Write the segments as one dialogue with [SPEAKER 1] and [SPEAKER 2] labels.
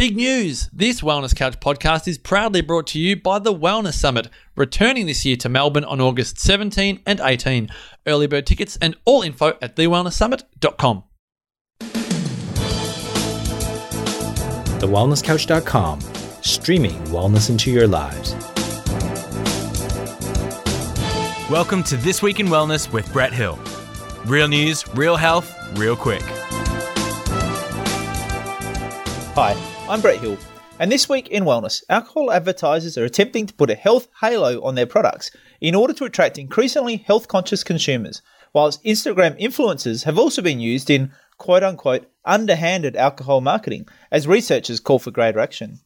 [SPEAKER 1] Big news! This Wellness Couch podcast is proudly brought to you by the Wellness Summit, returning this year to Melbourne on August 17 and 18. Early bird tickets and all info at thewellnesssummit.com.
[SPEAKER 2] TheWellnessCouch.com, streaming wellness into your lives.
[SPEAKER 3] Welcome to This Week in Wellness with Brett Hill. Real news, real health, real quick.
[SPEAKER 4] Hi, I'm Brett Hill, and this week in wellness, alcohol advertisers are attempting to put a health halo on their products in order to attract increasingly health conscious consumers, whilst Instagram influencers have also been used in quote unquote underhanded alcohol marketing as researchers call for greater action.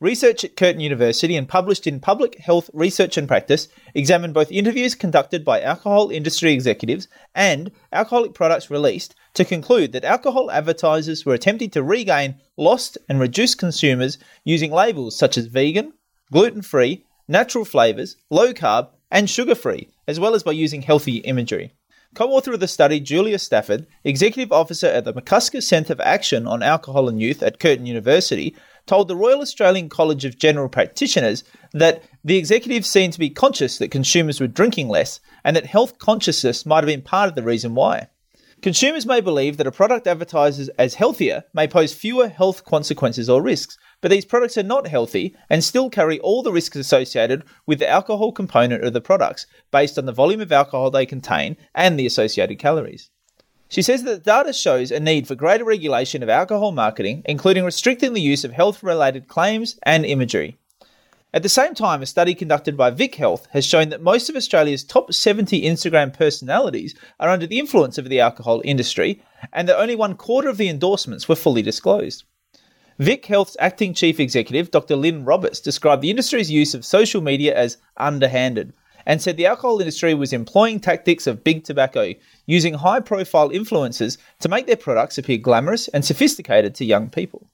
[SPEAKER 4] Research at Curtin University and published in Public Health Research and Practice examined both interviews conducted by alcohol industry executives and alcoholic products released to conclude that alcohol advertisers were attempting to regain lost and reduced consumers using labels such as vegan, gluten free, natural flavours, low carb, and sugar free, as well as by using healthy imagery. Co author of the study, Julia Stafford, Executive Officer at the McCusker Centre for Action on Alcohol and Youth at Curtin University, told the Royal Australian College of General Practitioners that the executives seemed to be conscious that consumers were drinking less and that health consciousness might have been part of the reason why. Consumers may believe that a product advertises as healthier may pose fewer health consequences or risks, but these products are not healthy and still carry all the risks associated with the alcohol component of the products based on the volume of alcohol they contain and the associated calories. She says that the data shows a need for greater regulation of alcohol marketing, including restricting the use of health related claims and imagery. At the same time, a study conducted by Vic Health has shown that most of Australia's top 70 Instagram personalities are under the influence of the alcohol industry, and that only one quarter of the endorsements were fully disclosed. Vic Health's acting chief executive, Dr. Lyn Roberts, described the industry's use of social media as underhanded, and said the alcohol industry was employing tactics of big tobacco, using high profile influencers to make their products appear glamorous and sophisticated to young people.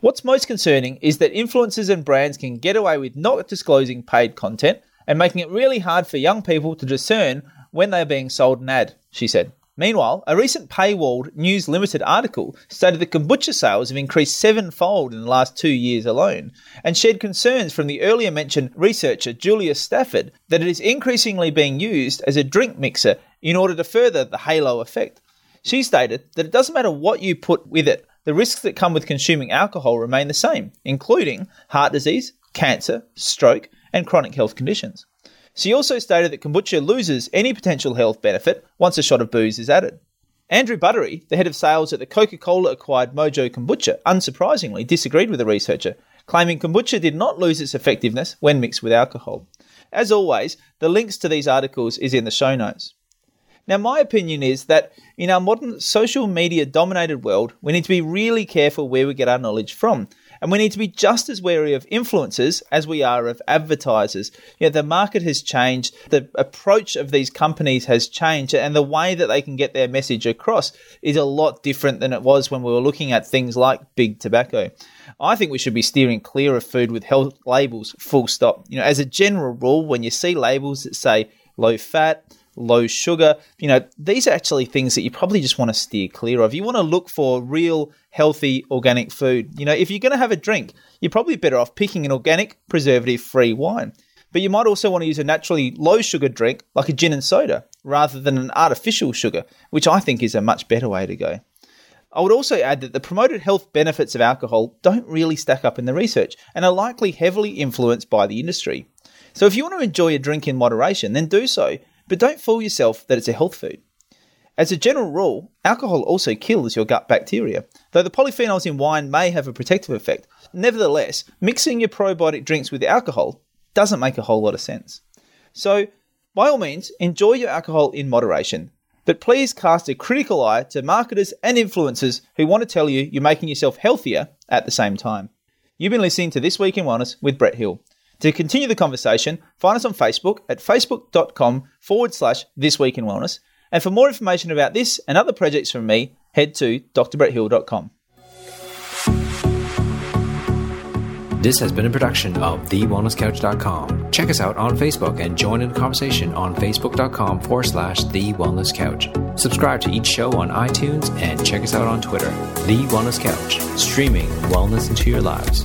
[SPEAKER 4] What's most concerning is that influencers and brands can get away with not disclosing paid content and making it really hard for young people to discern when they are being sold an ad, she said. Meanwhile, a recent paywalled News Limited article stated that kombucha sales have increased sevenfold in the last two years alone, and shared concerns from the earlier mentioned researcher Julius Stafford that it is increasingly being used as a drink mixer in order to further the halo effect. She stated that it doesn't matter what you put with it, the risks that come with consuming alcohol remain the same, including heart disease, cancer, stroke, and chronic health conditions. She also stated that kombucha loses any potential health benefit once a shot of booze is added. Andrew Buttery, the head of sales at the Coca Cola acquired Mojo Kombucha, unsurprisingly disagreed with the researcher, claiming kombucha did not lose its effectiveness when mixed with alcohol. As always, the links to these articles is in the show notes. Now, my opinion is that in our modern social media dominated world, we need to be really careful where we get our knowledge from. And we need to be just as wary of influencers as we are of advertisers. You know, the market has changed, the approach of these companies has changed, and the way that they can get their message across is a lot different than it was when we were looking at things like big tobacco. I think we should be steering clear of food with health labels, full stop. You know, as a general rule, when you see labels that say low fat, low sugar. You know, these are actually things that you probably just want to steer clear of. You want to look for real, healthy, organic food. You know, if you're going to have a drink, you're probably better off picking an organic, preservative free wine. But you might also want to use a naturally low sugar drink like a gin and soda rather than an artificial sugar, which I think is a much better way to go. I would also add that the promoted health benefits of alcohol don't really stack up in the research and are likely heavily influenced by the industry. So if you want to enjoy a drink in moderation, then do so, but don't fool yourself that it's a health food. As a general rule, alcohol also kills your gut bacteria, though the polyphenols in wine may have a protective effect. Nevertheless, mixing your probiotic drinks with alcohol doesn't make a whole lot of sense. So, by all means, enjoy your alcohol in moderation, but please cast a critical eye to marketers and influencers who want to tell you you're making yourself healthier at the same time. You've been listening to This Week in Wellness with Brett Hill. To continue the conversation, find us on Facebook at facebook.com forward slash this week in wellness. And for more information about this and other projects from me, head to drbretthill.com.
[SPEAKER 2] This has been a production of TheWellnessCouch.com. Check us out on Facebook and join in the conversation on Facebook.com forward slash The Wellness Couch. Subscribe to each show on iTunes and check us out on Twitter. The Wellness Couch, streaming wellness into your lives.